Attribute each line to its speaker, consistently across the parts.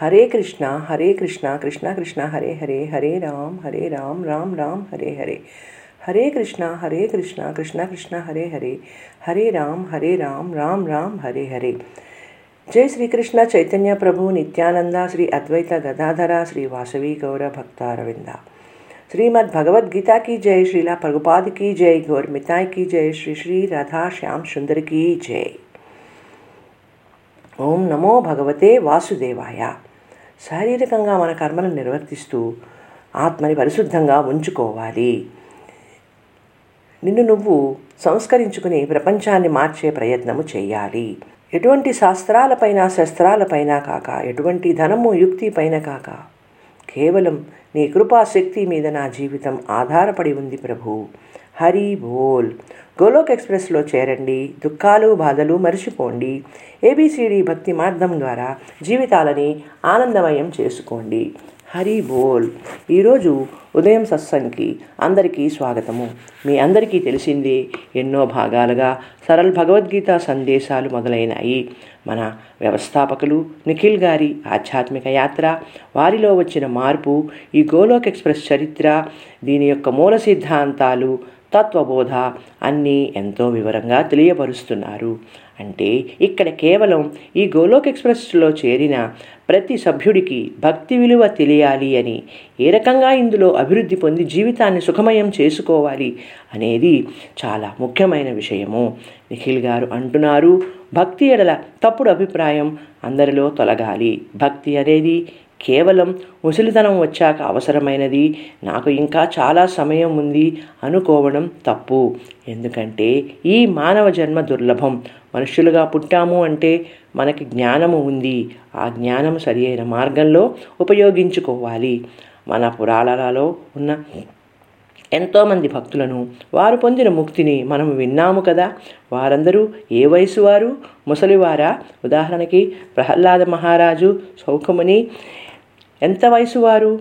Speaker 1: हरे कृष्णा हरे कृष्णा कृष्णा कृष्णा, हरे हरे हरे राम हरे राम राम राम, हरे हरे। हरे कृष्णा हरे कृष्णा कृष्णा कृष्णा, हरे हरे। हरे राम हरे राम राम राम, हरे हरे। जय श्री कृष्ण, चैतन्य प्रभु, नित्यानंदा, श्री अद्वैत गदाधरा, श्री वासवी गौर भक्तारविंदा श्रीमद् गीता की जय, श्रीला प्रभुपाद की जय, गौर मिताय की जय, श्री श्री राधा श्याम सुंदर की जय। ओम नमो भगवते वासुदेवाया। శారీరకంగా మన కర్మను నిర్వర్తిస్తూ ఆత్మని పరిశుద్ధంగా ఉంచుకోవాలి. నిన్ను నువ్వు సంస్కరించుకుని ప్రపంచాన్ని మార్చే ప్రయత్నము చేయాలి. ఎటువంటి శాస్త్రాలపైన శస్త్రాలపైన కాక ఎటువంటి ధనము యుక్తి పైన కాక కేవలం నీ కృపాశక్తి మీద నా జీవితం ఆధారపడి ఉంది ప్రభు. హరి బోల్. గోలోక్ ఎక్స్ప్రెస్లో చేరండి దుఃఖాలు బాధలు మర్చిపోండి. ఏబిసిడి భక్తి మార్గం ద్వారా జీవితాలని ఆనందమయం చేసుకోండి. హరి బోల్. ఈరోజు ఉదయం సత్సంగ్కి అందరికీ స్వాగతము. మీ అందరికీ తెలిసిందే ఎన్నో భాగాలుగా సరళ భగవద్గీత సందేశాలు మొదలైనాయి. మన వ్యవస్థాపకులు నిఖిల్ గారి ఆధ్యాత్మిక యాత్ర వారిలో వచ్చిన మార్పు ఈ గోలోక్ ఎక్స్ప్రెస్ చరిత్ర దీని యొక్క మూల సిద్ధాంతాలు తత్వబోధ అన్నీ ఎంతో వివరంగా తెలియపరుస్తున్నారు. అంటే ఇక్కడ కేవలం ఈ గోలోక్ ఎక్స్ప్రెస్లో చేరిన ప్రతి సభ్యుడికి భక్తి విలువ తెలియాలి అని ఏ రకంగా ఇందులో అభివృద్ధి పొంది జీవితాన్ని సుఖమయం చేసుకోవాలి అనేది చాలా ముఖ్యమైన విషయము. నిఖిల్ గారు అంటున్నారు భక్తి ఎడల తప్పుడు అభిప్రాయం అందరిలో తొలగాలి. భక్తి అనేది కేవలం ముసలితనం వచ్చాక అవసరమైనది. నాకు ఇంకా చాలా సమయం ఉంది అనుకోవడం తప్పు. ఎందుకంటే ఈ మానవ జన్మ దుర్లభం. మనుషులుగా పుట్టాము అంటే మనకి జ్ఞానము ఉంది. ఆ జ్ఞానం సరి అయిన మార్గంలో ఉపయోగించుకోవాలి. మన పురాణాలలో ఉన్న ఎంతోమంది భక్తులను వారు పొందిన ముక్తిని మనం విన్నాము కదా. వారందరూ ఏ వయసు వారు? ముసలివారా? ఉదాహరణకి ప్రహ్లాద మహారాజు సౌఖముని ఎంత వయసు వారు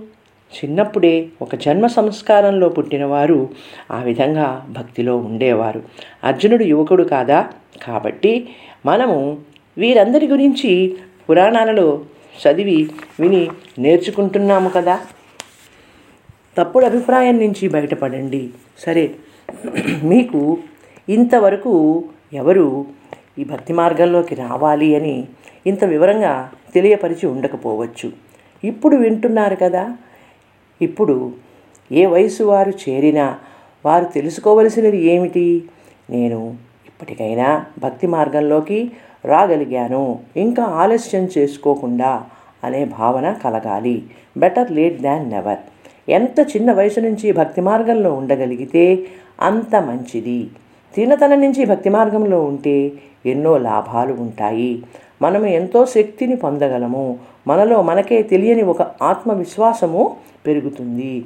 Speaker 1: చిన్నప్పుడే ఒక జన్మ సంస్కారంలో పుట్టినవారు ఆ విధంగా భక్తిలో ఉండేవారు. అర్జునుడు యువకుడు కాదా? కాబట్టి మనము వీరందరి గురించి పురాణాలలో చదివి విని నేర్చుకుంటున్నాము కదా. తప్పుడు అభిప్రాయం నుంచి బయటపడండి. సరే మీకు ఇంతవరకు ఎవరు ఈ భక్తి మార్గంలోకి రావాలి అని ఇంత వివరంగా తెలియపరిచి ఉండకపోవచ్చు. ఇప్పుడు వింటున్నారు కదా. ఇప్పుడు ఏ వయసు వారు చేరినా వారు తెలుసుకోవలసినది ఏమిటి? నేను ఇప్పటికైనా భక్తి మార్గంలోకి రాగలిగాను. ఇంకా ఆలస్యం చేసుకోకుండా అనే భావన కలగాలి. Better late than never. ఎంత చిన్న వయసు నుంచి భక్తి మార్గంలో ఉండగలిగితే అంత మంచిది. చిన్నతనం నుంచి భక్తి మార్గంలో ఉంటే ఎన్నో లాభాలు ఉంటాయి. మనము ఎంతో శక్తిని పొందగలము. మనలో మనకే తెలియని ఒక ఆత్మవిశ్వాసము పెరుగుతుంది.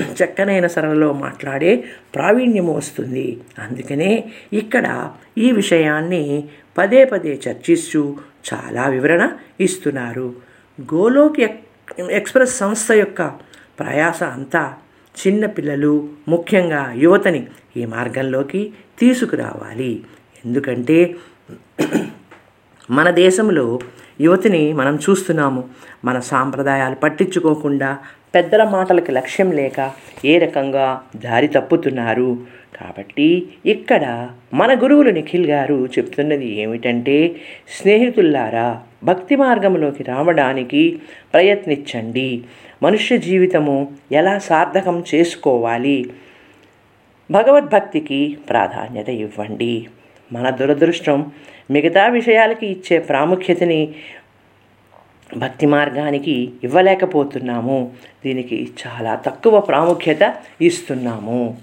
Speaker 1: చక్కనైన సరళలో మాట్లాడే ప్రావీణ్యము వస్తుంది. అందుకనే ఇక్కడ ఈ విషయాన్ని పదే పదే చర్చిస్తూ చాలా వివరణ ఇస్తున్నారు. గోలోక్ ఎక్స్ప్రెస్ సంస్థ యొక్క ప్రయాస అంతా చిన్నపిల్లలు ముఖ్యంగా యువతని ఈ మార్గంలోకి తీసుకురావాలి. ఎందుకంటే మన దేశంలో యువతిని మనం చూస్తున్నాము. మన సాంప్రదాయాలు పట్టించుకోకుండా పెద్దల మాటలకి లక్ష్యం లేక ఏ రకంగా దారి తప్పుతున్నారు. కాబట్టి ఇక్కడ మన గురువులు నిఖిల్ గారు చెప్తున్నది ఏమిటంటే స్నేహితుల్లారా భక్తి మార్గంలోకి రావడానికి ప్రయత్నించండి. మనుష్య జీవితము ఎలా సార్థకం చేసుకోవాలి? భగవద్భక్తికి ప్రాధాన్యత ఇవ్వండి. మన దురదృష్టం మిగతా విషయాలకి ఇచ్చే ప్రాముఖ్యతని భక్తి మార్గానికి ఇవ్వలేకపోతున్నాము. దీనికి చాలా తక్కువ ప్రాముఖ్యత ఇస్తున్నాము.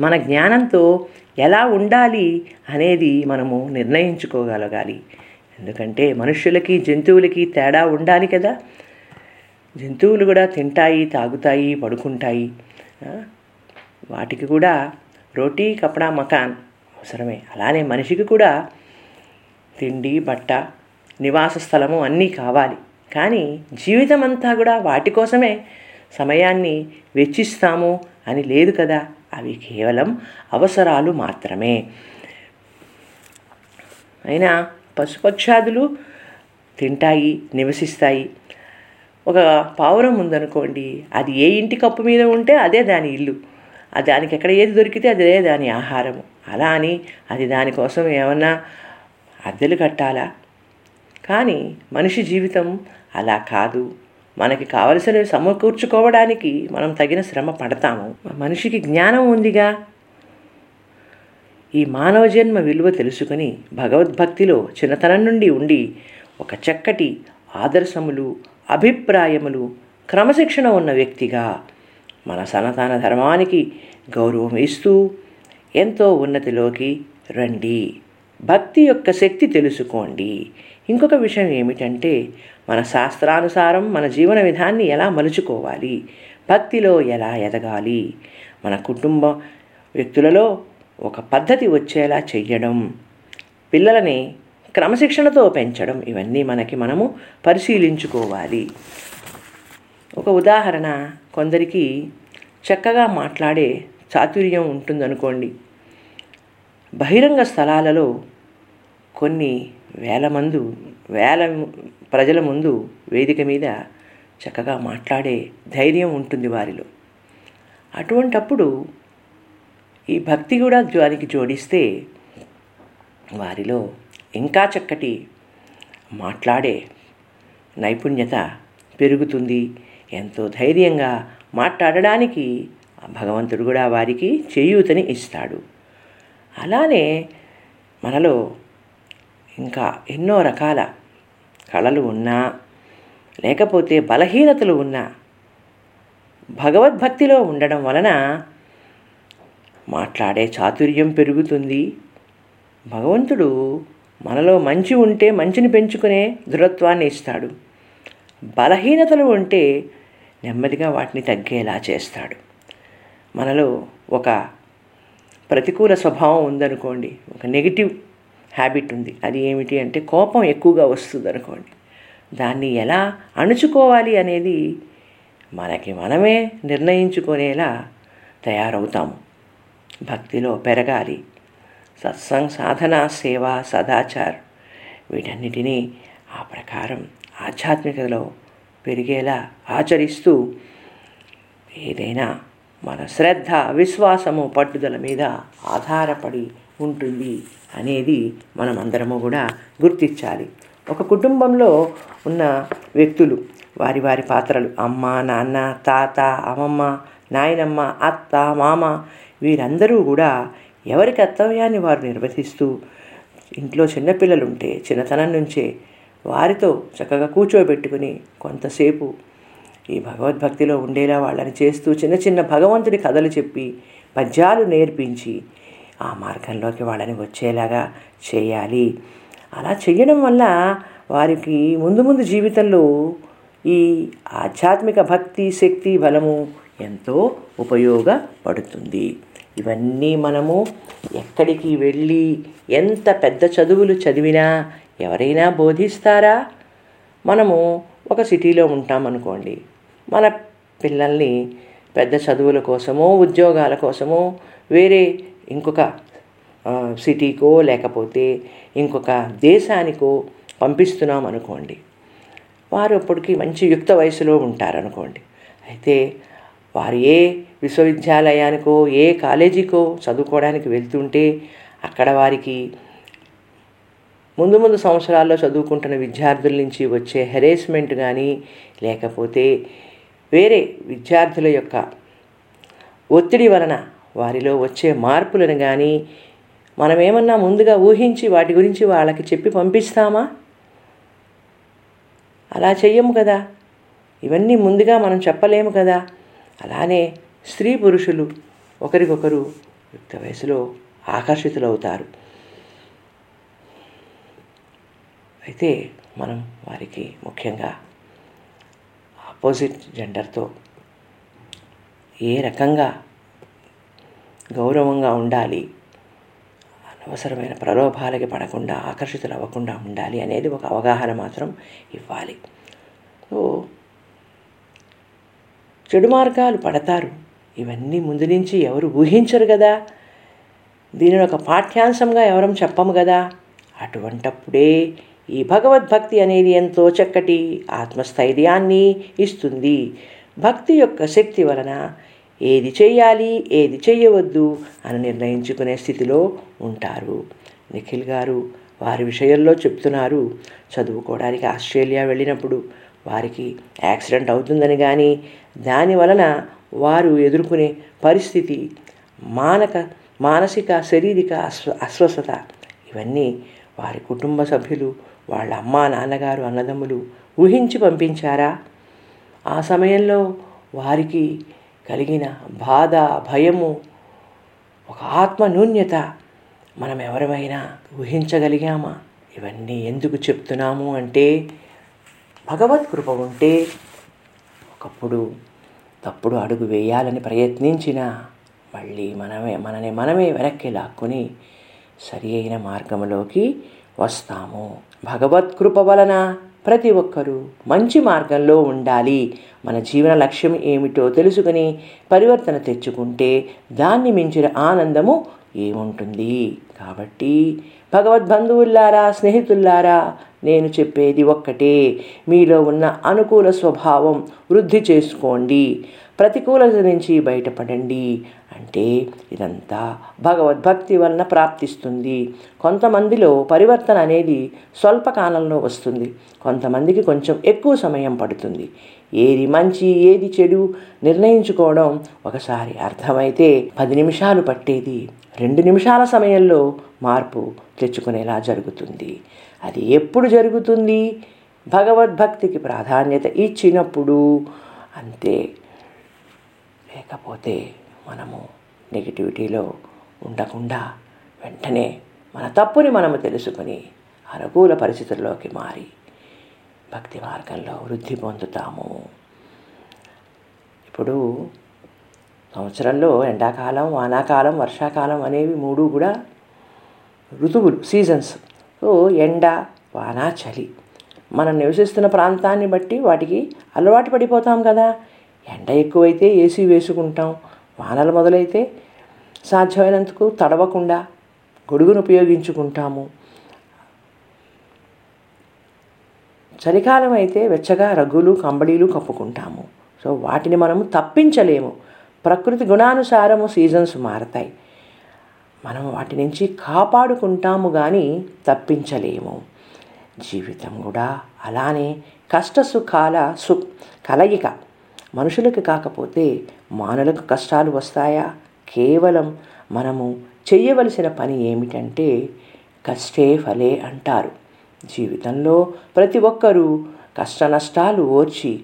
Speaker 1: మన జ్ఞానంతో ఎలా ఉండాలి అనేది మనము నిర్ణయించుకోగలగాలి. ఎందుకంటే మనుష్యులకి జంతువులకి తేడా ఉండాలి కదా. జంతువులు కూడా తింటాయి తాగుతాయి పడుకుంటాయి. వాటికి కూడా రోటీ కపడా మకాన్ అవసరమే. అలానే మనిషికి కూడా తిండి బట్ట నివాస స్థలము అన్నీ కావాలి. కానీ జీవితం అంతా కూడా వాటి కోసమే సమయాన్ని వెచ్చిస్తాము అని లేదు కదా. అవి కేవలం అవసరాలు మాత్రమే. అయినా పశుపక్షాదులు తింటాయి నివసిస్తాయి. ఒక పావురం ఉందనుకోండి అది ఏ ఇంటి కప్పు మీద ఉంటే అదే దాని ఇల్లు. దానికి ఎక్కడ ఏది దొరికితే అదే దాని ఆహారము. అలా అని అది దానికోసం ఏమన్నా అద్దెలు కట్టాలా? కానీ మనిషి జీవితం అలా కాదు. మనకి కావలసినవి సమకూర్చుకోవడానికి మనం తగిన శ్రమ పడతాము. మనిషికి జ్ఞానం ఉందిగా. ఈ మానవ జన్మ విలువ తెలుసుకుని భగవద్భక్తిలో చిన్నతనం నుండి ఉండి ఒక చక్కటి ఆదర్శములు అభిప్రాయములు క్రమశిక్షణ ఉన్న వ్యక్తిగా మన సనాతన ధర్మానికి గౌరవం ఇస్తూ ఎంతో ఉన్నతిలోకి రండి. భక్తి యొక్క శక్తి తెలుసుకోండి. ఇంకొక విషయం ఏమిటంటే మన శాస్త్రానుసారం మన జీవన విధాన్ని ఎలా మలుచుకోవాలి? భక్తిలో ఎలా ఎదగాలి? మన కుటుంబ వ్యక్తులలో ఒక పద్ధతి వచ్చేలా చెయ్యడం పిల్లలని క్రమశిక్షణతో పెంచడం ఇవన్నీ మనకి మనము పరిశీలించుకోవాలి. ఒక ఉదాహరణ కొందరికి చక్కగా మాట్లాడే చాతుర్యం ఉంటుందనుకోండి. బహిరంగ స్థలాలలో కొన్ని వేల మందు వేల ప్రజల ముందు వేదిక మీద చక్కగా మాట్లాడే ధైర్యం ఉంటుంది వారిలో. అటువంటప్పుడు ఈ భక్తి కూడా దానికి జోడిస్తే వారిలో ఇంకా చక్కటి మాట్లాడే నైపుణ్యత పెరుగుతుంది. ఎంతో ధైర్యంగా మాట్లాడడానికి ఆ భగవంతుడు కూడా వారికి చేయూతని ఇస్తాడు. అలానే మనలో ఇంకా ఎన్నో రకాల కళలు ఉన్నా లేకపోతే బలహీనతలు ఉన్నా భగవద్భక్తిలో ఉండడం వలన మాట్లాడే చాతుర్యం పెరుగుతుంది. భగవంతుడు మనలో మంచి ఉంటే మంచిని పెంచుకునే దృఢత్వాన్ని ఇస్తాడు. బలహీనతలు ఉంటే నెమ్మదిగా వాటిని తగ్గేలా చేస్తాడు. మనలో ఒక ప్రతికూల స్వభావం ఉందనుకోండి ఒక నెగిటివ్ హ్యాబిట్ ఉంది. అది ఏమిటి అంటే కోపం ఎక్కువగా వస్తుంది అనుకోండి దాన్ని ఎలా అణుచుకోవాలి అనేది మనకి మనమే నిర్ణయించుకునేలా తయారవుతాము. భక్తిలో పెరగాలి. సత్సంగ్ సాధన సేవ సదాచార్ వీటన్నిటినీ ఆ ప్రకారం ఆధ్యాత్మికతలో పెరిగేలా ఆచరిస్తూ ఏదైనా మన శ్రద్ధ విశ్వాసము పట్టుదల మీద ఆధారపడి ఉంటుంది అనేది మనం అందరము కూడా గుర్తించాలి. ఒక కుటుంబంలో ఉన్న వ్యక్తులు వారి వారి పాత్రలు అమ్మ నాన్న తాత అమ్మమ్మ నాయనమ్మ అత్త మామ వీరందరూ కూడా ఎవరి కర్తవ్యాన్ని వారు నిర్వహిస్తూ ఇంట్లో చిన్నపిల్లలు ఉంటే చిన్నతనం నుంచే వారితో చక్కగా కూర్చోబెట్టుకుని కొంతసేపు ఈ భగవద్భక్తిలో ఉండేలా వాళ్ళని చేస్తూ చిన్న చిన్న భగవంతుడి కథలు చెప్పి పద్యాలు నేర్పించి ఆ మార్గంలోకి వాళ్ళని వచ్చేలాగా చేయాలి. అలా చేయడం వల్ల వారికి ముందు ముందు జీవితంలో ఈ ఆధ్యాత్మిక భక్తి శక్తి బలము ఎంతో ఉపయోగపడుతుంది. ఇవన్నీ మనము ఎక్కడికి వెళ్ళి ఎంత పెద్ద చదువులు చదివినా ఎవరైనా బోధిస్తారా? మనము ఒక సిటీలో ఉంటామనుకోండి. మన పిల్లల్ని పెద్ద చదువుల కోసమో ఉద్యోగాల కోసమో వేరే ఇంకొక సిటీకో లేకపోతే ఇంకొక దేశానికో పంపిస్తున్నాం అనుకోండి వారు అప్పటికి మంచి యుక్త వయసులో ఉంటారనుకోండి. అయితే వారు ఏ విశ్వవిద్యాలయానికో ఏ కాలేజీకో చదువుకోవడానికి వెళ్తుంటే అక్కడ వారికి ముందు ముందు సంవత్సరాల్లో చదువుకుంటున్న విద్యార్థుల నుంచి వచ్చే హెరేస్మెంట్ కానీ లేకపోతే వేరే విద్యార్థుల యొక్క ఒత్తిడి వలన వారిలో వచ్చే మార్పులను కానీ మనం ఏమన్నా ముందుగా ఊహించి వాటి గురించి వాళ్ళకి చెప్పి పంపిస్తామా? అలా చెయ్యము కదా. ఇవన్నీ ముందుగా మనం చెప్పలేము కదా. అలానే స్త్రీ పురుషులు ఒకరికొకరు యుక్త వయసులో ఆకర్షితులవుతారు. అయితే మనం వారికి ముఖ్యంగా ఆపోజిట్ జెండర్తో ఏ రకంగా గౌరవంగా ఉండాలి అనవసరమైన ప్రలోభాలకి పడకుండా ఆకర్షితులు అవ్వకుండా ఉండాలి అనేది ఒక అవగాహన మాత్రం ఇవ్వాలి. సో చెడు మార్గాలు పడతారు. ఇవన్నీ ముందు నుంచి ఎవరు ఊహించరు కదా. దీనిని ఒక పాఠ్యాంశంగా ఎవరం చెప్పము కదా. అటువంటప్పుడే ఈ భగవద్భక్తి అనేది ఎంతో చక్కటి ఆత్మస్థైర్యాన్ని ఇస్తుంది. భక్తి యొక్క శక్తి వలన ఏది చేయాలి ఏది చేయవద్దు అని నిర్ణయించుకునే స్థితిలో ఉంటారు. నిఖిల్ గారు వారి విషయంలో చెప్తున్నారు చదువుకోవడానికి ఆస్ట్రేలియా వెళ్ళినప్పుడు వారికి యాక్సిడెంట్ అవుతుందని కానీ దాని వలన వారు ఎదుర్కొనే పరిస్థితి మానక మానసిక శారీరక అస్వ అస్వస్థత ఇవన్నీ వారి కుటుంబ సభ్యులు వాళ్ళ అమ్మా నాన్నగారు అన్నదమ్ములు ఊహించి పంపించారా? ఆ సమయంలో వారికి కలిగిన బాధ భయము ఒక ఆత్మనూన్యత మనం ఎవరమైనా ఊహించగలిగామా? ఇవన్నీ ఎందుకు చెప్తున్నాము అంటే భగవత్ కృప ఉంటే ఒకప్పుడు తప్పుడు అడుగు వేయాలని ప్రయత్నించిన మళ్ళీ మనమే మనని మనమే వెనక్కి లాక్కుని సరి అయిన మార్గంలోకి వస్తాము. భగవత్కృప వలన ప్రతి ఒక్కరూ మంచి మార్గంలో ఉండాలి. మన జీవన లక్ష్యం ఏమిటో తెలుసుకుని పరివర్తన తెచ్చుకుంటే దాన్ని మించిన ఆనందము ఏముంటుంది? కాబట్టి భగవద్బంధువుల్లారా స్నేహితుల్లారా నేను చెప్పేది ఒక్కటే. మీలో ఉన్న అనుకూల స్వభావం వృద్ధి చేసుకోండి. ప్రతికూలత నుంచి బయటపడండి. అంటే ఇదంతా భగవద్భక్తి వలన ప్రాప్తిస్తుంది. కొంతమందిలో పరివర్తన అనేది స్వల్పకాలంలో వస్తుంది. కొంతమందికి కొంచెం ఎక్కువ సమయం పడుతుంది. ఏది మంచి ఏది చెడు నిర్ణయించుకోవడం ఒకసారి అర్థమైతే పది నిమిషాలు పట్టేది రెండు నిమిషాల సమయంలో మార్పు తెచ్చుకునేలా జరుగుతుంది. అది ఎప్పుడు జరుగుతుంది? భగవద్భక్తికి ప్రాధాన్యత ఇచ్చినప్పుడు. అంతే. లేకపోతే మనము నెగిటివిటీలో ఉండకుండా వెంటనే మన తప్పుని మనము తెలుసుకొని అనుకూల పరిస్థితుల్లోకి మారి భక్తి మార్గంలో వృద్ధి పొందుతాము. ఇప్పుడు సంవత్సరంలో ఎండాకాలం వానాకాలం వర్షాకాలం అనేవి మూడు కూడా ఋతువులు సీజన్స్ సో ఎండ వాన చలి. మనం నివసిస్తున్న ప్రాంతాన్ని బట్టి వాటికి అలవాటు పడిపోతాం కదా. ఎండ ఎక్కువైతే ఏసీ వేసుకుంటాం. వానలు మొదలైతే సాధ్యమైనందుకు తడవకుండా గొడుగును ఉపయోగించుకుంటాము. చలికాలం అయితే వెచ్చగా రగ్గులు కంబళీలు కప్పుకుంటాము. సో వాటిని మనము తప్పించలేము. ప్రకృతి గుణానుసారము సీజన్స్ మారతాయి. మనం వాటి నుంచి కాపాడుకుంటాము కానీ తప్పించలేము. జీవితం కూడా అలానే కష్ట సుఖాల సు కలయిక. మనుషులకు కాకపోతే మానులకు కష్టాలు వస్తాయా? కేవలం మనము చేయవలసిన పని ఏమిటంటే కష్టే ఫలే అంటారు. జీవితంలో ప్రతి ఒక్కరూ కష్ట నష్టాలు ఓర్చి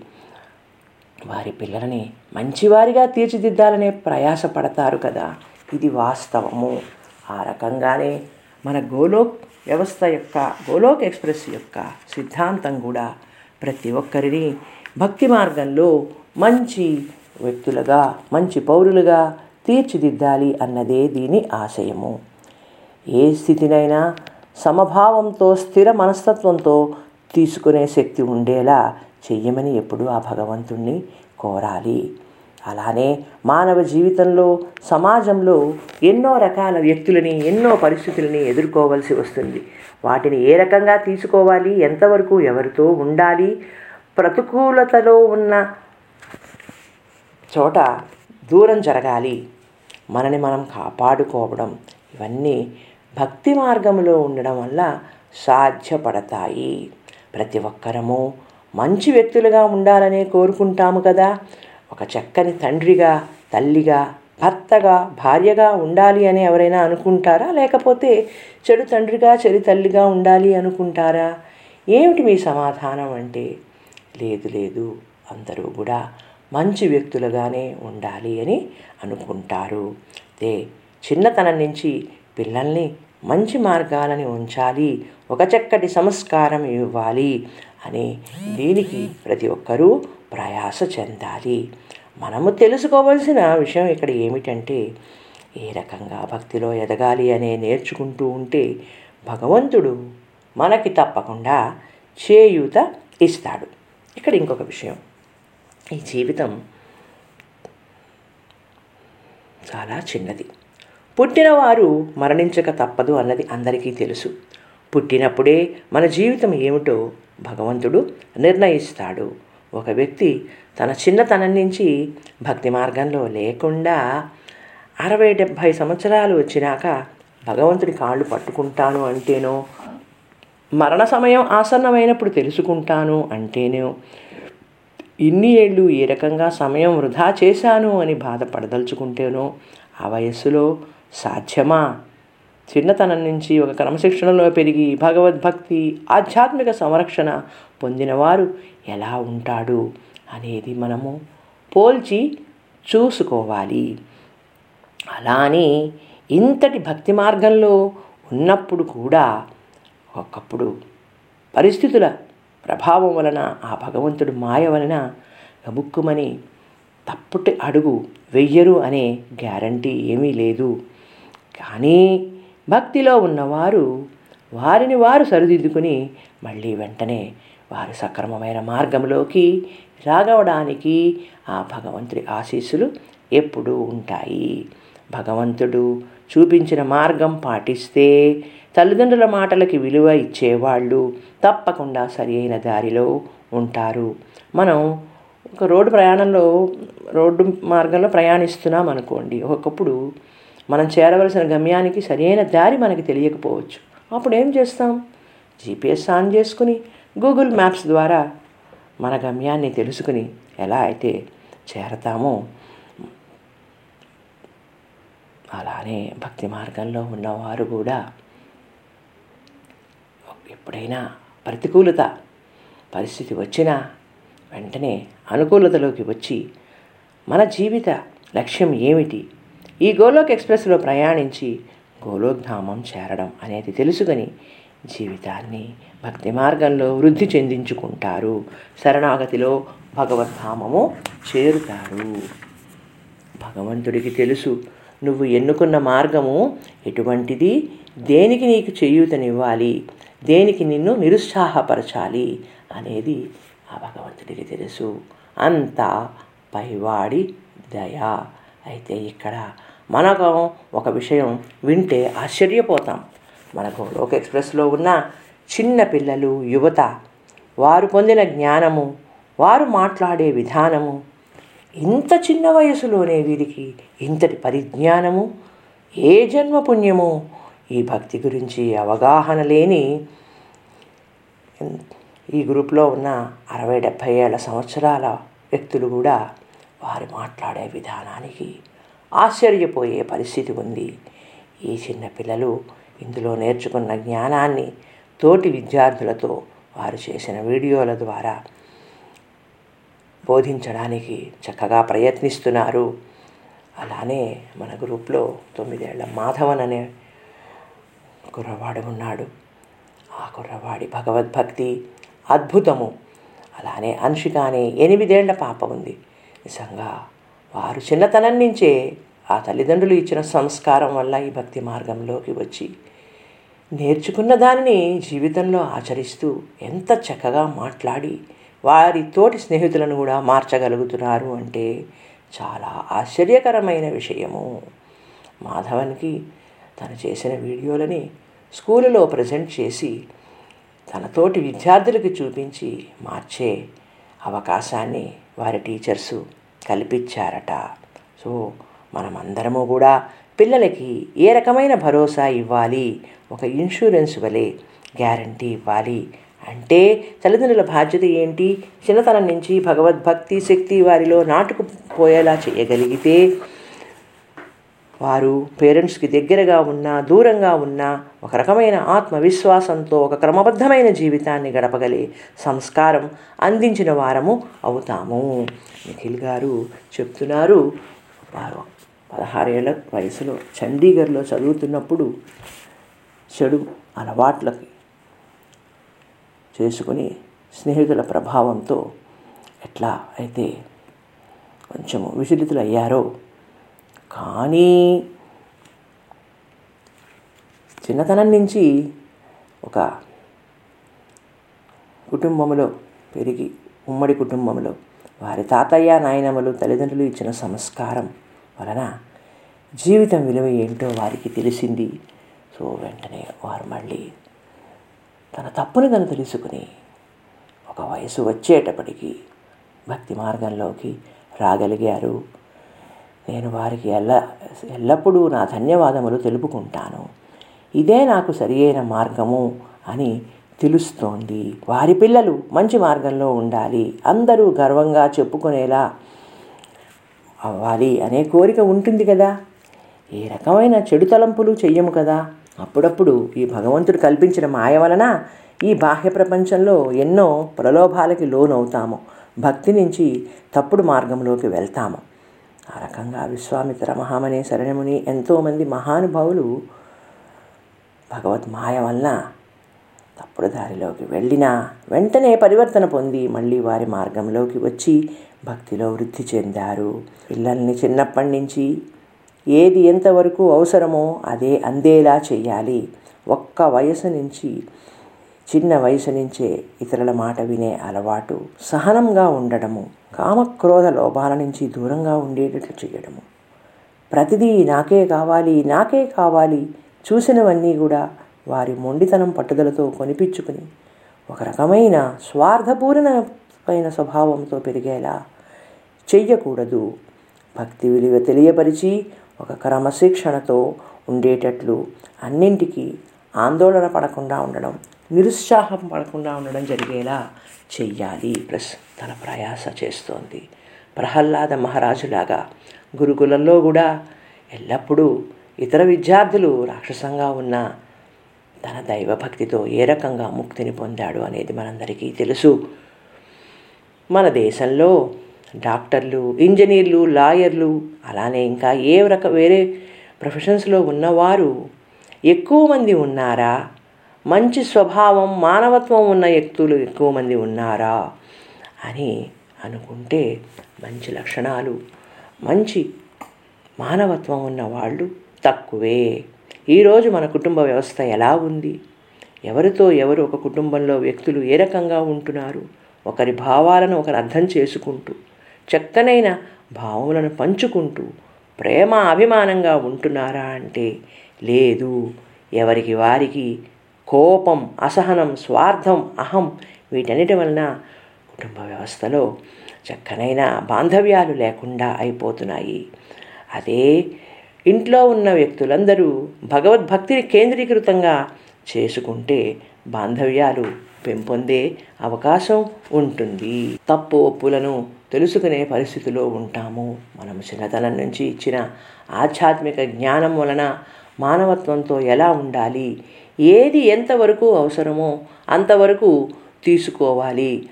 Speaker 1: వారి పిల్లలని మంచివారిగా తీర్చిదిద్దాలనే ప్రయాసపడతారు కదా. ఇది వాస్తవము. ఆ రకంగానే మన గోలోక్ వ్యవస్థ యొక్క గోలోక్ ఎక్స్ప్రెస్ యొక్క సిద్ధాంతం కూడా ప్రతి ఒక్కరిని భక్తి మార్గంలో మంచి వ్యక్తులుగా మంచి పౌరులుగా తీర్చిదిద్దాలి అన్నదే దీని ఆశయము. ఏ స్థితినైనా సమభావంతో స్థిర మనస్తత్వంతో తీసుకునే శక్తి ఉండేలా చెయ్యమని ఎప్పుడూ ఆ భగవంతుణ్ణి కోరాలి. అలానే మానవ జీవితంలో సమాజంలో ఎన్నో రకాల వ్యక్తులని ఎన్నో పరిస్థితులని ఎదుర్కోవాల్సి వస్తుంది. వాటిని ఏ రకంగా తీసుకోవాలి ఎంతవరకు ఎవరితో ఉండాలి ప్రతికూలతలో ఉన్న చోట దూరం జరగాలి మనని మనం కాపాడుకోవడం ఇవన్నీ భక్తి మార్గంలో ఉండడం వల్ల సాధ్యపడతాయి. ప్రతి ఒక్కరము మంచి వ్యక్తులుగా ఉండాలనే కోరుకుంటాము కదా. ఒక చక్కని తండ్రిగా తల్లిగా భర్తగా భార్యగా ఉండాలి అని ఎవరైనా అనుకుంటారా? లేకపోతే చెడు తండ్రిగా చెడు తల్లిగా ఉండాలి అనుకుంటారా? ఏమిటి మీ సమాధానం అంటే? లేదు లేదు. అందరూ కూడా మంచి వ్యక్తులుగానే ఉండాలి అని అనుకుంటారు. అదే చిన్నతనం నుంచి పిల్లల్ని మంచి మార్గాలని ఉంచాలి. ఒక చక్కటి సంస్కారం ఇవ్వాలి అని దీనికి ప్రతి ఒక్కరూ ప్రయాస చెందాలి. మనము తెలుసుకోవలసిన విషయం ఇక్కడ ఏమిటంటే ఏ రకంగా భక్తిలో ఎదగాలి అనే నేర్చుకుంటూ ఉంటే భగవంతుడు మనకి తప్పకుండా చేయూత ఇస్తాడు. ఇక్కడ ఇంకొక విషయం. ఈ జీవితం చాలా చిన్నది. పుట్టినవారు మరణించక తప్పదు అన్నది అందరికీ తెలుసు. పుట్టినప్పుడే మన జీవితం ఏమిటో భగవంతుడు నిర్ణయిస్తాడు. ఒక వ్యక్తి తన చిన్నతనం నుంచి భక్తి మార్గంలో లేకుండా అరవై డెబ్భై సంవత్సరాలు వచ్చినాక భగవంతుడి కాళ్ళు పట్టుకుంటాను అంటేనో మరణ సమయం ఆసన్నమైనప్పుడు తెలుసుకుంటాను అంటేనో ఇన్ని ఏళ్ళు ఏ రకంగా సమయం వృధా చేశాను అని బాధపడదలుచుకుంటేనో ఆ వయస్సులో సాధ్యమా? చిన్నతనం నుంచి ఒక క్రమశిక్షణలో పెరిగి భగవద్భక్తి ఆధ్యాత్మిక సంరక్షణ పొందినవారు ఎలా ఉంటాడు అనేది మనము పోల్చి చూసుకోవాలి. అలానే ఇంతటి భక్తి మార్గంలో ఉన్నప్పుడు కూడా ఒకప్పుడు పరిస్థితుల ప్రభావం వలన ఆ భగవంతుడు మాయ వలన గబుక్కుమని తప్పుటి అడుగు వెయ్యరు అనే గ్యారంటీ ఏమీ లేదు. కానీ భక్తిలో ఉన్నవారు వారిని వారు సరిదిద్దుకుని మళ్ళీ వెంటనే వారు సక్రమమైన మార్గంలోకి రాగవడానికి ఆ భగవంతుడి ఆశీస్సులు ఎప్పుడూ ఉంటాయి. భగవంతుడు చూపించిన మార్గం పాటిస్తే తల్లిదండ్రుల మాటలకి విలువ ఇచ్చేవాళ్ళు తప్పకుండా సరి అయిన దారిలో ఉంటారు. మనం ఒక రోడ్డు ప్రయాణంలో రోడ్డు మార్గంలో ప్రయాణిస్తున్నాం అనుకోండి ఒకప్పుడు మనం చేరవలసిన గమ్యానికి సరైన దారి మనకి తెలియకపోవచ్చు. అప్పుడు ఏం చేస్తాం? జీపీఎస్ ఆన్ చేసుకుని గూగుల్ మ్యాప్స్ ద్వారా మన గమ్యాన్ని తెలుసుకుని ఎలా అయితే చేరతామో అలానే భక్తి మార్గంలో ఉన్నవారు కూడా ఎప్పుడైనా ప్రతికూలత పరిస్థితి వచ్చినా వెంటనే అనుకూలతలోకి వచ్చి మన జీవిత లక్ష్యం ఏమిటి? ఈ గోలోక్ ఎక్స్ప్రెస్లో ప్రయాణించి గోలోక్ధామం చేరడం అనేది తెలుసుకొని జీవితాన్ని భక్తి మార్గంలో వృద్ధి చెందించుకుంటారు. శరణాగతిలో భగవద్ధామము చేరుతారు. భగవంతుడికి తెలుసు నువ్వు ఎన్నుకున్న మార్గము ఎటువంటిది? దేనికి నీకు చేయూతనివ్వాలి? దేనికి నిన్ను నిరుత్సాహపరచాలి? అనేది ఆ భగవంతుడికి తెలుసు. అంతా పైవాడి దయ. అయితే ఇక్కడ మనకు ఒక విషయం వింటే ఆశ్చర్యపోతాం. మనకు లోక ఎక్స్ప్రెస్లో ఉన్న చిన్న పిల్లలు యువత వారు పొందిన జ్ఞానము వారు మాట్లాడే విధానము ఇంత చిన్న వయసులోనే వీరికి ఇంతటి పరిజ్ఞానము ఏ జన్మ పుణ్యమో ఈ భక్తి గురించి అవగాహన లేని ఈ గ్రూప్లో ఉన్న అరవై డెబ్భై ఏళ్ళ సంవత్సరాల వ్యక్తులు కూడా వారు మాట్లాడే విధానానికి ఆశ్చర్యపోయే పరిస్థితి ఉంది. ఈ చిన్న పిల్లలు ఇందులో నేర్చుకున్న జ్ఞానాన్ని తోటి విద్యార్థులతో వారు చేసిన వీడియోల ద్వారా బోధించడానికి చక్కగా ప్రయత్నిస్తున్నారు. అలానే మన గ్రూప్లో తొమ్మిదేళ్ళ మాధవన్ అనే కుర్రవాడు ఉన్నాడు. ఆ కుర్రవాడి భగవద్భక్తి అద్భుతము. అలానే అంశిక అనే ఎనిమిదేళ్ళ పాప ఉంది. నిజంగా వారు చిన్నతనం నుంచే ఆ తల్లిదండ్రులు ఇచ్చిన సంస్కారం వల్ల ఈ భక్తి మార్గంలోకి వచ్చి నేర్చుకున్న దానిని జీవితంలో ఆచరిస్తూ ఎంత చక్కగా మాట్లాడి వారి తోటి స్నేహితులను కూడా మార్చగలుగుతున్నారు అంటే చాలా ఆశ్చర్యకరమైన విషయము. మాధవన్కి తను చేసిన వీడియోలని స్కూలులో ప్రజెంట్ చేసి తనతోటి విద్యార్థులకి విద్యార్థులకు చూపించి మార్చే అవకాశాన్ని వారి టీచర్సు కల్పించారట. సో మనమందరము కూడా పిల్లలకి ఏ రకమైన భరోసా ఇవ్వాలి? ఒక ఇన్సూరెన్స్ వలె గ్యారంటీ ఇవ్వాలి. అంటే తల్లిదండ్రుల బాధ్యత ఏంటి? చిన్నతనం నుంచి భగవద్భక్తి శక్తి వారిలో నాటుకుపోయేలా చేయగలిగితే వారు పేరెంట్స్కి దగ్గరగా ఉన్నా దూరంగా ఉన్నా ఒక రకమైన ఆత్మవిశ్వాసంతో ఒక క్రమబద్ధమైన జీవితాన్ని గడపగలే సంస్కారం అందించిన వారము అవుతాము. నిఖిల్ గారు చెప్తున్నారు వారు పదహారేళ్ళ వయసులో చండీగఢ్లో చదువుతున్నప్పుడు చెడు అలవాట్లకి చేసుకుని స్నేహితుల ప్రభావంతో ఎట్లా అయితే కొంచెము విచలితులయ్యారో కానీ చిన్నతనం నుంచి ఒక కుటుంబంలో పెరిగి ఉమ్మడి కుటుంబంలో వారి తాతయ్య నాయనమ్మలు తల్లిదండ్రులు ఇచ్చిన సంస్కారం వలన జీవితం విలువ ఏంటో వారికి తెలిసింది. సో వెంటనే వారు మళ్ళీ తన తప్పుని తను తెలుసుకుని ఒక వయసు వచ్చేటప్పటికి భక్తి మార్గంలోకి రాగలిగారు. నేను వారికి ఎల్ల ఎల్లప్పుడూ నా ధన్యవాదములు తెలుపుకుంటాను. ఇదే నాకు సరియైన మార్గము అని తెలుస్తోంది. వారి పిల్లలు మంచి మార్గంలో ఉండాలి. అందరూ గర్వంగా చెప్పుకునేలా అవ్వాలి అనే కోరిక ఉంటుంది కదా. ఏ రకమైన చెడు తలంపులు చెయ్యము కదా. అప్పుడప్పుడు ఈ భగవంతుడు కల్పించిన మాయ వలన ఈ బాహ్య ప్రపంచంలో ఎన్నో ప్రలోభాలకి లోనవుతాము. భక్తి నుంచి తప్పుడు మార్గంలోకి వెళ్తాము. ఆ రకంగా విశ్వామిత్ర మహామనే శరణముని ఎంతోమంది మహానుభావులు భగవత్ మాయ వలన తప్పుడు దారిలోకి వెళ్ళినా వెంటనే పరివర్తన పొంది మళ్ళీ వారి మార్గంలోకి వచ్చి భక్తిలో వృద్ధి చెందారు. పిల్లల్ని చిన్నప్పటి నుంచి ఏది ఎంతవరకు అవసరమో అదే అందేలా చేయాలి. ఒక్క వయసు నుంచి చిన్న వయసు నుంచే ఇతరుల మాట వినే అలవాటు సహనంగా ఉండడము కామక్రోధ లోపాల నుంచి దూరంగా ఉండేటట్లు చేయడము. ప్రతిదీ నాకే కావాలి నాకే కావాలి చూసినవన్నీ కూడా వారి మొండితనం పట్టుదలతో కొనిపించుకుని ఒక రకమైన స్వార్థపూర్ణమైన స్వభావంతో పెరిగేలా చెయ్యకూడదు. భక్తి విలువ తెలియపరిచి ఒక క్రమశిక్షణతో ఉండేటట్లు అన్నింటికీ ఆందోళన పడకుండా ఉండడం నిరుత్సాహం పడకుండా ఉండడం జరిగేలా చెయ్యాలి ప్లస్ తన ప్రయాస చేస్తోంది. ప్రహ్లాద మహారాజులాగా గురుకులంలో కూడా ఎల్లప్పుడూ ఇతర విద్యార్థులు రాక్షసంగా ఉన్న తన దైవభక్తితో ఏ రకంగా ముక్తిని పొందాడు అనేది మనందరికీ తెలుసు. మన దేశంలో డాక్టర్లు ఇంజనీర్లు లాయర్లు అలానే ఇంకా ఏ రక వేరే ప్రొఫెషన్స్లో ఉన్నవారు ఎక్కువ మంది ఉన్నారా? మంచి స్వభావం మానవత్వం ఉన్న వ్యక్తులు ఎక్కువ మంది ఉన్నారా అని అనుకుంటే మంచి లక్షణాలు మంచి మానవత్వం ఉన్న వాళ్ళు తక్కువే. ఈరోజు మన కుటుంబ వ్యవస్థ ఎలా ఉంది? ఎవరితో ఎవరు ఒక కుటుంబంలో వ్యక్తులు ఏ రకంగా ఉంటున్నారు? ఒకరి భావాలను ఒకరు అర్థం చేసుకుంటూ చక్కనైన భావములను పంచుకుంటూ ప్రేమ అభిమానంగా ఉంటున్నారా అంటే లేదు. ఎవరికి వారికి కోపం అసహనం స్వార్థం అహం వీటన్నిటి వలన కుటుంబ వ్యవస్థలో చక్కనైన బాంధవ్యాలు లేకుండా అయిపోతున్నాయి. అదే ఇంట్లో ఉన్న వ్యక్తులందరూ భగవద్భక్తిని కేంద్రీకృతంగా చేసుకుంటే బాంధవ్యాలు పెంపొందే అవకాశం ఉంటుంది. తప్పు ఒప్పులను తెలుసుకునే పరిస్థితిలో ఉంటాము. మనం చిన్నతనం నుంచి ఇచ్చిన ఆధ్యాత్మిక జ్ఞానం వలన మానవత్వంతో ఎలా ఉండాలి? ఏది ఎంతవరకు అవసరమో అంతవరకు తీసుకోవాలి.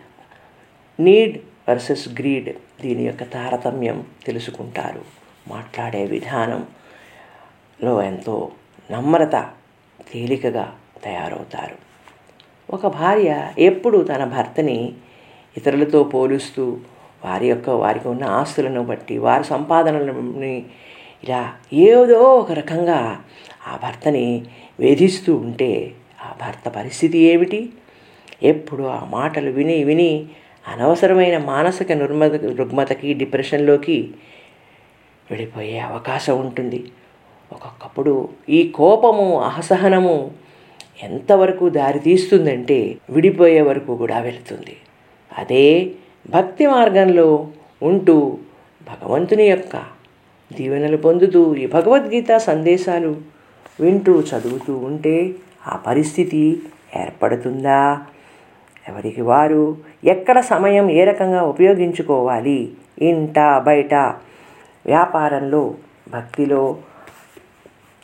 Speaker 1: నీడ్ వర్సెస్ గ్రీడ్ దీని యొక్క తారతమ్యం తెలుసుకుంటారు. మాట్లాడే విధానంలో ఎంతో నమ్రత తేలికగా తయారవుతారు. ఒక భార్య ఎప్పుడు తన భర్తని ఇతరులతో పోలుస్తూ వారి యొక్క వారికి ఉన్న ఆస్తులను బట్టి వారి సంపాదనలని ఇలా ఏదో ఒక రకంగా ఆ భర్తని వేధిస్తూ ఉంటే ఆ భర్త పరిస్థితి ఏమిటి? ఎప్పుడు ఆ మాటలు విని విని అనవసరమైన మానసిక రుగ్మత రుగ్మతకి డిప్రెషన్లోకి వెళ్ళిపోయే అవకాశం ఉంటుంది. ఒక్కొక్కప్పుడు ఈ కోపము అసహనము ఎంతవరకు దారితీస్తుందంటే విడిపోయే వరకు కూడా వెళుతుంది. అదే భక్తి మార్గంలో ఉంటూ భగవంతుని యొక్క దీవెనలు పొందుతూ ఈ భగవద్గీత సందేశాలు వింటూ చదువుతూ ఉంటే ఆ పరిస్థితి ఏర్పడుతుందా? ఎవరికి వారు ఎక్కడ సమయం ఏ రకంగా ఉపయోగించుకోవాలి? ఇంట బయట వ్యాపారంలో భక్తిలో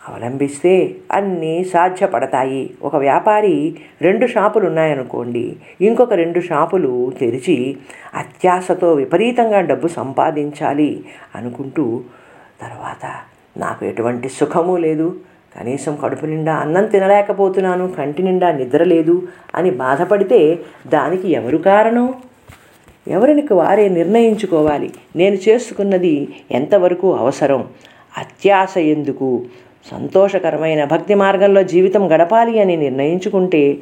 Speaker 1: అవలంబిస్తే అన్నీ సాధ్యపడతాయి. ఒక వ్యాపారి రెండు షాపులు ఉన్నాయనుకోండి ఇంకొక రెండు షాపులు తెరిచి అత్యాశతో విపరీతంగా డబ్బు సంపాదించాలి అనుకుంటూ తర్వాత నాకు ఎటువంటి సుఖము లేదు. కనీసం కడుపు నిండా అన్నం తినలేకపోతున్నాను కంటి నిండా నిద్ర లేదు అని బాధపడితే దానికి ఎవరు కారణం? ఎవరికి వారే నిర్ణయించుకోవాలి. నేను చేసుకున్నది ఎంతవరకు అవసరం? అత్యాశ ఎందుకు? సంతోషకరమైన భక్తి మార్గంలో జీవితం గడపాలి అని నిర్ణయించుకుంటే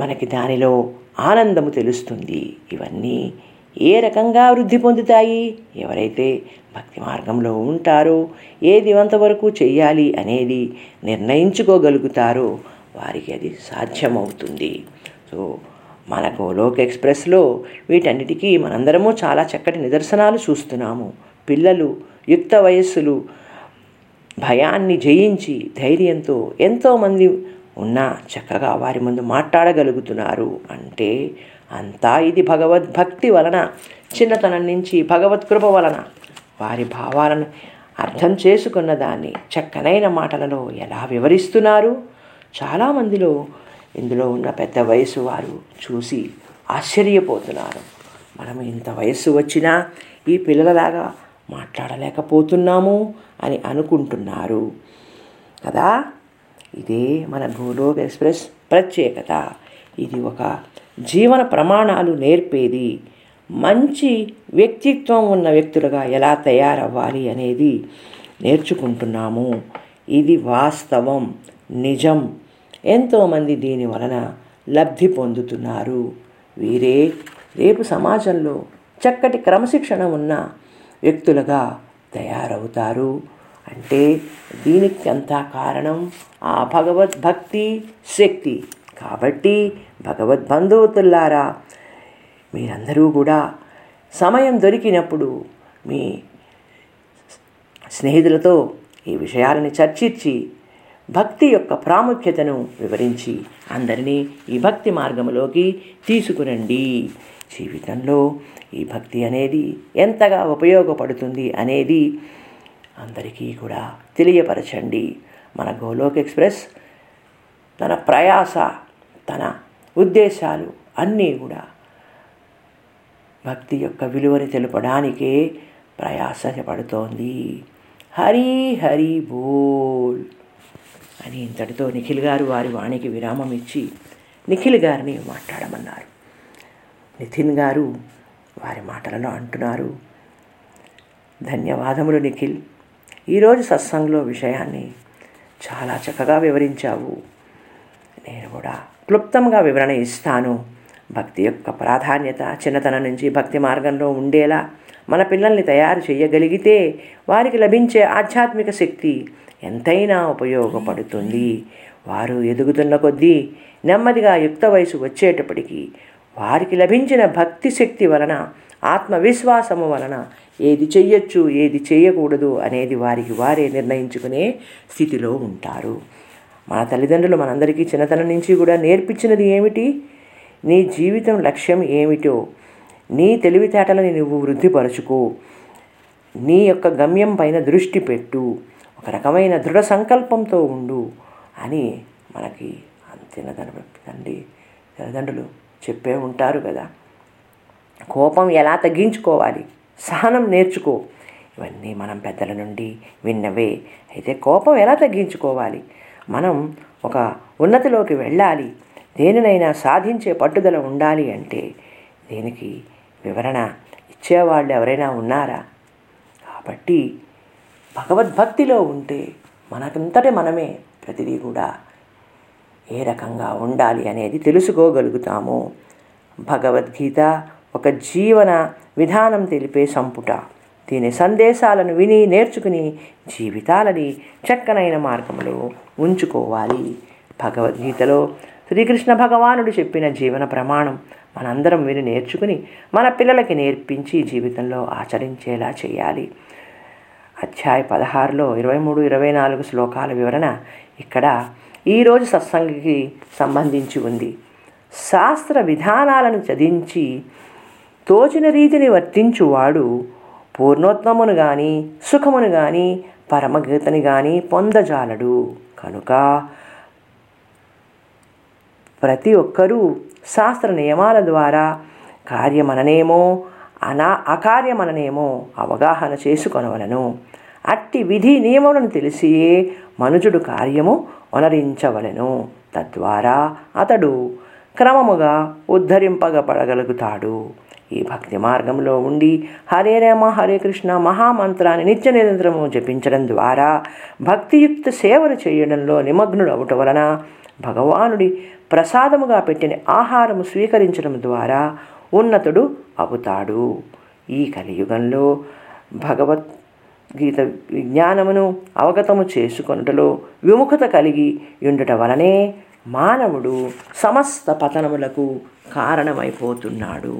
Speaker 1: మనకి దానిలో ఆనందము తెలుస్తుంది. ఇవన్నీ ఏ రకంగా వృద్ధి పొందుతాయి? ఎవరైతే భక్తి మార్గంలో ఉంటారో ఏది ఎంతవరకు చేయాలి అనేది నిర్ణయించుకోగలుగుతారో వారికి అది సాధ్యమవుతుంది. సో మన లోక్ ఎక్స్ప్రెస్లో వీటన్నిటికీ మనందరము చాలా చక్కటి నిదర్శనాలు చూస్తున్నాము. పిల్లలు యుక్త వయస్సులు భయాన్ని జయించి ధైర్యంతో ఎంతోమంది ఉన్నా చక్కగా వారి ముందు మాట్లాడగలుగుతున్నారు. అంటే అంతా ఇది భగవద్భక్తి వలన చిన్నతనం నుంచి భగవత్కృప వలన. వారి భావాలను అర్థం చేసుకున్న దాన్ని చక్కనైన మాటలలో ఎలా వివరిస్తున్నారు? చాలామందిలో ఇందులో ఉన్న పెద్ద వయసు వారు చూసి ఆశ్చర్యపోతున్నారు. మనం ఇంత వయస్సు వచ్చినా ఈ పిల్లలలాగా మాట్లాడలేకపోతున్నాము అని అనుకుంటున్నారు. కదా? ఇదే మన గోలోక్ ఎక్స్ప్రెస్ ప్రత్యేకత. ఇది ఒక జీవన ప్రమాణాలు నేర్పేది. మంచి వ్యక్తిత్వం ఉన్న వ్యక్తులుగా ఎలా తయారవ్వాలి అనేది నేర్చుకుంటున్నాము. ఇది వాస్తవం నిజం. ఎంతోమంది దీని వలన లబ్ధి పొందుతున్నారు. వీరే రేపు సమాజంలో చక్కటి క్రమశిక్షణ ఉన్న వ్యక్తులుగా తయారవుతారు. అంటే దీనికి అంతా కారణం ఆ భగవద్భక్తి శక్తి. కాబట్టి భగవద్బంధువుతుల్లారా మీరందరూ కూడా సమయం దొరికినప్పుడు మీ స్నేహితులతో ఈ విషయాలను చర్చించి భక్తి యొక్క ప్రాముఖ్యతను వివరించి అందరినీ ఈ భక్తి మార్గంలోకి తీసుకురండి. జీవితంలో ఈ భక్తి అనేది ఎంతగా ఉపయోగపడుతుంది అనేది అందరికీ కూడా తెలియపరచండి. మన గోలోక్ ఎక్స్ప్రెస్ తన ప్రయాస తన ఉద్దేశాలు అన్నీ కూడా భక్తి యొక్క విలువని తెలుపడానికే ప్రయాసపడుతోంది. హరి హరి బోల్ అని ఇంతటితో నిఖిల్ గారు వారి వాణికి విరామం ఇచ్చి నిఖిల్ గారిని మాట్లాడమన్నారు. నితిన్ గారు వారి మాటలలో అంటున్నారు. ధన్యవాదములు నిఖిల్. ఈరోజు సత్సంగంలో విషయాన్ని చాలా చక్కగా వివరించావు. నేను కూడా క్లుప్తంగా వివరణ ఇస్తాను. భక్తి యొక్క ప్రాధాన్యత చిన్నతనం నుంచి భక్తి మార్గంలో ఉండేలా మన పిల్లల్ని తయారు చేయగలిగితే వారికి లభించే ఆధ్యాత్మిక శక్తి ఎంతైనా ఉపయోగపడుతుంది. వారు ఎదుగుతున్న కొద్దీ నెమ్మదిగా యుక్త వయసు వచ్చేటప్పటికీ వారికి లభించిన భక్తి శక్తి వలన ఆత్మవిశ్వాసము వలన ఏది చెయ్యొచ్చు ఏది చేయకూడదు అనేది వారికి వారే నిర్ణయించుకునే స్థితిలో ఉంటారు. మన తల్లిదండ్రులు మనందరికీ చిన్నతనం నుంచి కూడా నేర్పించినది ఏమిటి? నీ జీవితం లక్ష్యం ఏమిటో నీ తెలివితేటలని నువ్వు వృద్ధిపరచుకో. నీ యొక్క గమ్యం పైన దృష్టి పెట్టు. ఒక రకమైన దృఢ సంకల్పంతో ఉండు అని మనకి చిన్నతన తండ్రి తల్లిదండ్రులు చెప్పే ఉంటారు కదా. కోపం ఎలా తగ్గించుకోవాలి? సహనం నేర్చుకో. ఇవన్నీ మనం పెద్దల నుండి విన్నవే. అయితే కోపం ఎలా తగ్గించుకోవాలి? మనం ఒక ఉన్నతిలోకి వెళ్ళాలి. దేనినైనా సాధించే పట్టుదల ఉండాలి అంటే దీనికి వివరణ ఇచ్చేవాళ్ళు ఎవరైనా ఉన్నారా? కాబట్టి భగవద్భక్తిలో ఉంటే మనకంతటి మనమే ప్రతిదీ కూడా ఏ రకంగా ఉండాలి అనేది తెలుసుకోగలుగుతాము. భగవద్గీత ఒక జీవన విధానం తెలిపే సంపుట. దీని సందేశాలను విని నేర్చుకుని జీవితాలని చక్కనైన మార్గంలో ఉంచుకోవాలి. భగవద్గీతలో శ్రీకృష్ణ భగవానుడు చెప్పిన జీవన ప్రమాణం మనందరం విని నేర్చుకుని మన పిల్లలకి నేర్పించి జీవితంలో ఆచరించేలా చేయాలి. అధ్యాయ పదహారులో ఇరవై మూడు ఇరవై నాలుగు శ్లోకాల వివరణ ఇక్కడ ఈరోజు సత్సంగికి సంబంధించి ఉంది. శాస్త్ర విధానాలను చదించి తోచిన రీతిని వర్తించువాడు పూర్ణోత్తమును కానీ సుఖమును కానీ పరమగీతని కానీ పొందజాలడు. కనుక ప్రతి ఒక్కరూ శాస్త్ర నియమాల ద్వారా కార్యమననేమో అనా అకార్యమననేమో అవగాహన చేసుకొనవలను. అట్టి విధి నియమములను తెలిసియే మనుజుడు కార్యము వనరించవలెను. తద్వారా అతడు క్రమముగా ఉద్ధరింపగపడగలుగుతాడు ఈ భక్తి మార్గంలో ఉండి హరే రామ హరే కృష్ణ మహామంత్రాన్ని నిత్య నిరంతరము జపించడం ద్వారా భక్తియుక్త సేవలు చేయడంలో నిమగ్నుడు అవటం వలన భగవానుడి ప్రసాదముగా పెట్టిన ఆహారము స్వీకరించడం ద్వారా ఉన్నతుడు అవుతాడు. ఈ కలియుగంలో భగవత్ గీత విజ్ఞానమును అవగతము చేసుకొనుటలో విముఖత కలిగి ఉండుట వలనే మానవుడు సమస్త పతనములకు కారణమైపోతున్నాడు.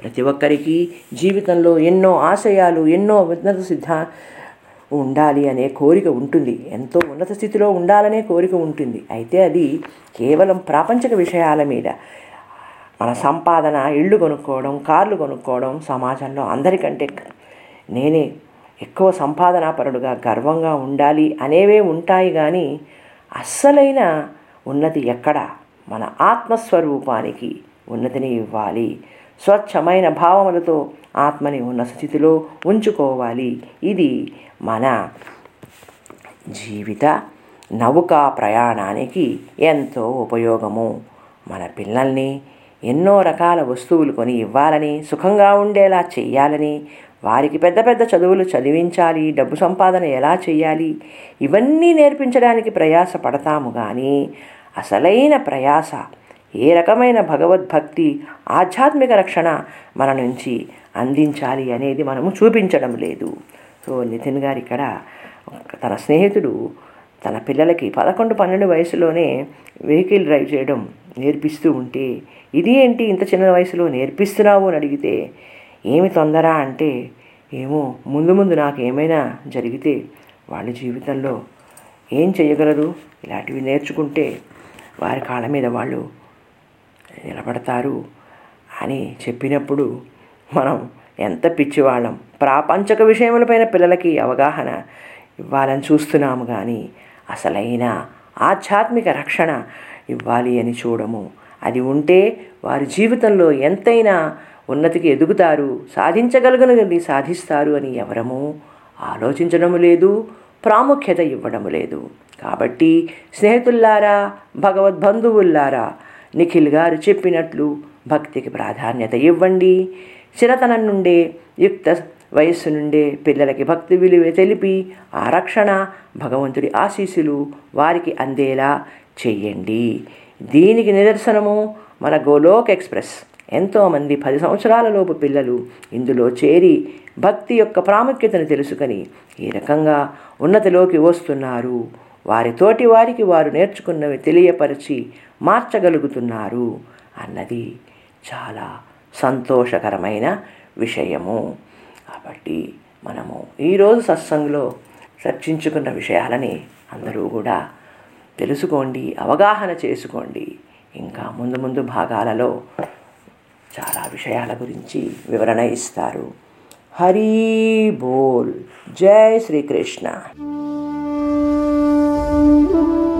Speaker 1: ప్రతి ఒక్కరికి జీవితంలో ఎన్నో ఆశయాలు ఎన్నో ఉన్నత సిద్ధ ఉండాలి అనే కోరిక ఉంటుంది. ఎంతో ఉన్నత స్థితిలో ఉండాలనే కోరిక ఉంటుంది. అయితే అది కేవలం ప్రాపంచిక విషయాల మీద. మన సంపాదన ఇళ్ళు కొనుక్కోవడం కార్లు కొనుక్కోవడం సమాజంలో అందరికంటే నేనే ఎక్కువ సంపాదనాపరుడుగా గర్వంగా ఉండాలి అనేవే ఉంటాయి కానీ అస్సలైన ఉన్నతి ఎక్కడ? మన ఆత్మస్వరూపానికి ఉన్నతిని ఇవ్వాలి. స్వచ్ఛమైన భావములతో ఆత్మని ఉన్న స్థితిలో ఉంచుకోవాలి. ఇది మన జీవిత నౌకా ప్రయాణానికి ఎంతో ఉపయోగము. మన పిల్లల్ని ఎన్నో రకాల వస్తువులు కొని ఇవ్వాలని సుఖంగా ఉండేలా చేయాలని వారికి పెద్ద పెద్ద చదువులు చదివించాలి డబ్బు సంపాదన ఎలా చేయాలి ఇవన్నీ నేర్పించడానికి ప్రయాస పడతాము కానీ అసలైన ప్రయాస ఏ రకమైన భగవద్భక్తి ఆధ్యాత్మిక రక్షణ మన నుంచి అందించాలి అనేది మనము చూపించడం లేదు. సో నితిన్ గారు ఇక్కడ తన స్నేహితుడు తన పిల్లలకి పదకొండు పన్నెండు వయసులోనే వెహికల్ డ్రైవ్ చేయడం నేర్పిస్తూ ఉంటే ఇది ఏంటి ఇంత చిన్న వయసులో నేర్పిస్తున్నావు అని అడిగితే ఏమి తొందర అంటే ఏమో ముందు ముందు నాకు ఏమైనా జరిగితే వాళ్ళ జీవితంలో ఏం చేయగలరు? ఇలాంటివి నేర్చుకుంటే వారి కాళ్ళ మీద వాళ్ళు నిలబడతారు అని చెప్పినప్పుడు మనం ఎంత పిచ్చివాళ్ళం. ప్రాపంచక విషయములపైన పిల్లలకి అవగాహన ఇవ్వాలని చూస్తున్నాము కానీ అసలైన ఆధ్యాత్మిక రక్షణ ఇవ్వాలి అని చూడము. అది ఉంటే వారి జీవితంలో ఎంతైనా ఉన్నతికి ఎదుగుతారు సాధించగలిగినది సాధిస్తారు అని ఎవరము ఆలోచించడం లేదు ప్రాముఖ్యత ఇవ్వడం లేదు. కాబట్టి స్నేహితుల్లారా భగవద్బంధువుల్లారా నిఖిల్ గారు చెప్పినట్లు భక్తికి ప్రాధాన్యత ఇవ్వండి. చిరతనం నుండే యుక్త వయస్సు నుండే పిల్లలకి భక్తి విలువ తెలిపి ఆ రక్షణ భగవంతుడి ఆశీస్సులు వారికి అందేలా చెయ్యండి దీనికి నిదర్శనము మన గోలోక్ ఎక్స్ప్రెస్. ఎంతోమంది పది సంవత్సరాలలోపు పిల్లలు ఇందులో చేరి భక్తి యొక్క ప్రాముఖ్యతను తెలుసుకొని ఈ రకంగా ఉన్నతిలోకి వస్తున్నారు. వారితోటి వారికి వారు నేర్చుకున్నవి తెలియపరిచి మార్చగలుగుతున్నారు అన్నది చాలా సంతోషకరమైన విషయము. కాబట్టి మనము ఈరోజు సత్సంగంలో చర్చించుకున్న విషయాలని అందరూ కూడా తెలుసుకోండి అవగాహన చేసుకోండి. ఇంకా ముందు ముందు భాగాలలో చాలా విషయాల గురించి వివరణ ఇస్తారు. హరి బోల్. జై శ్రీకృష్ణ.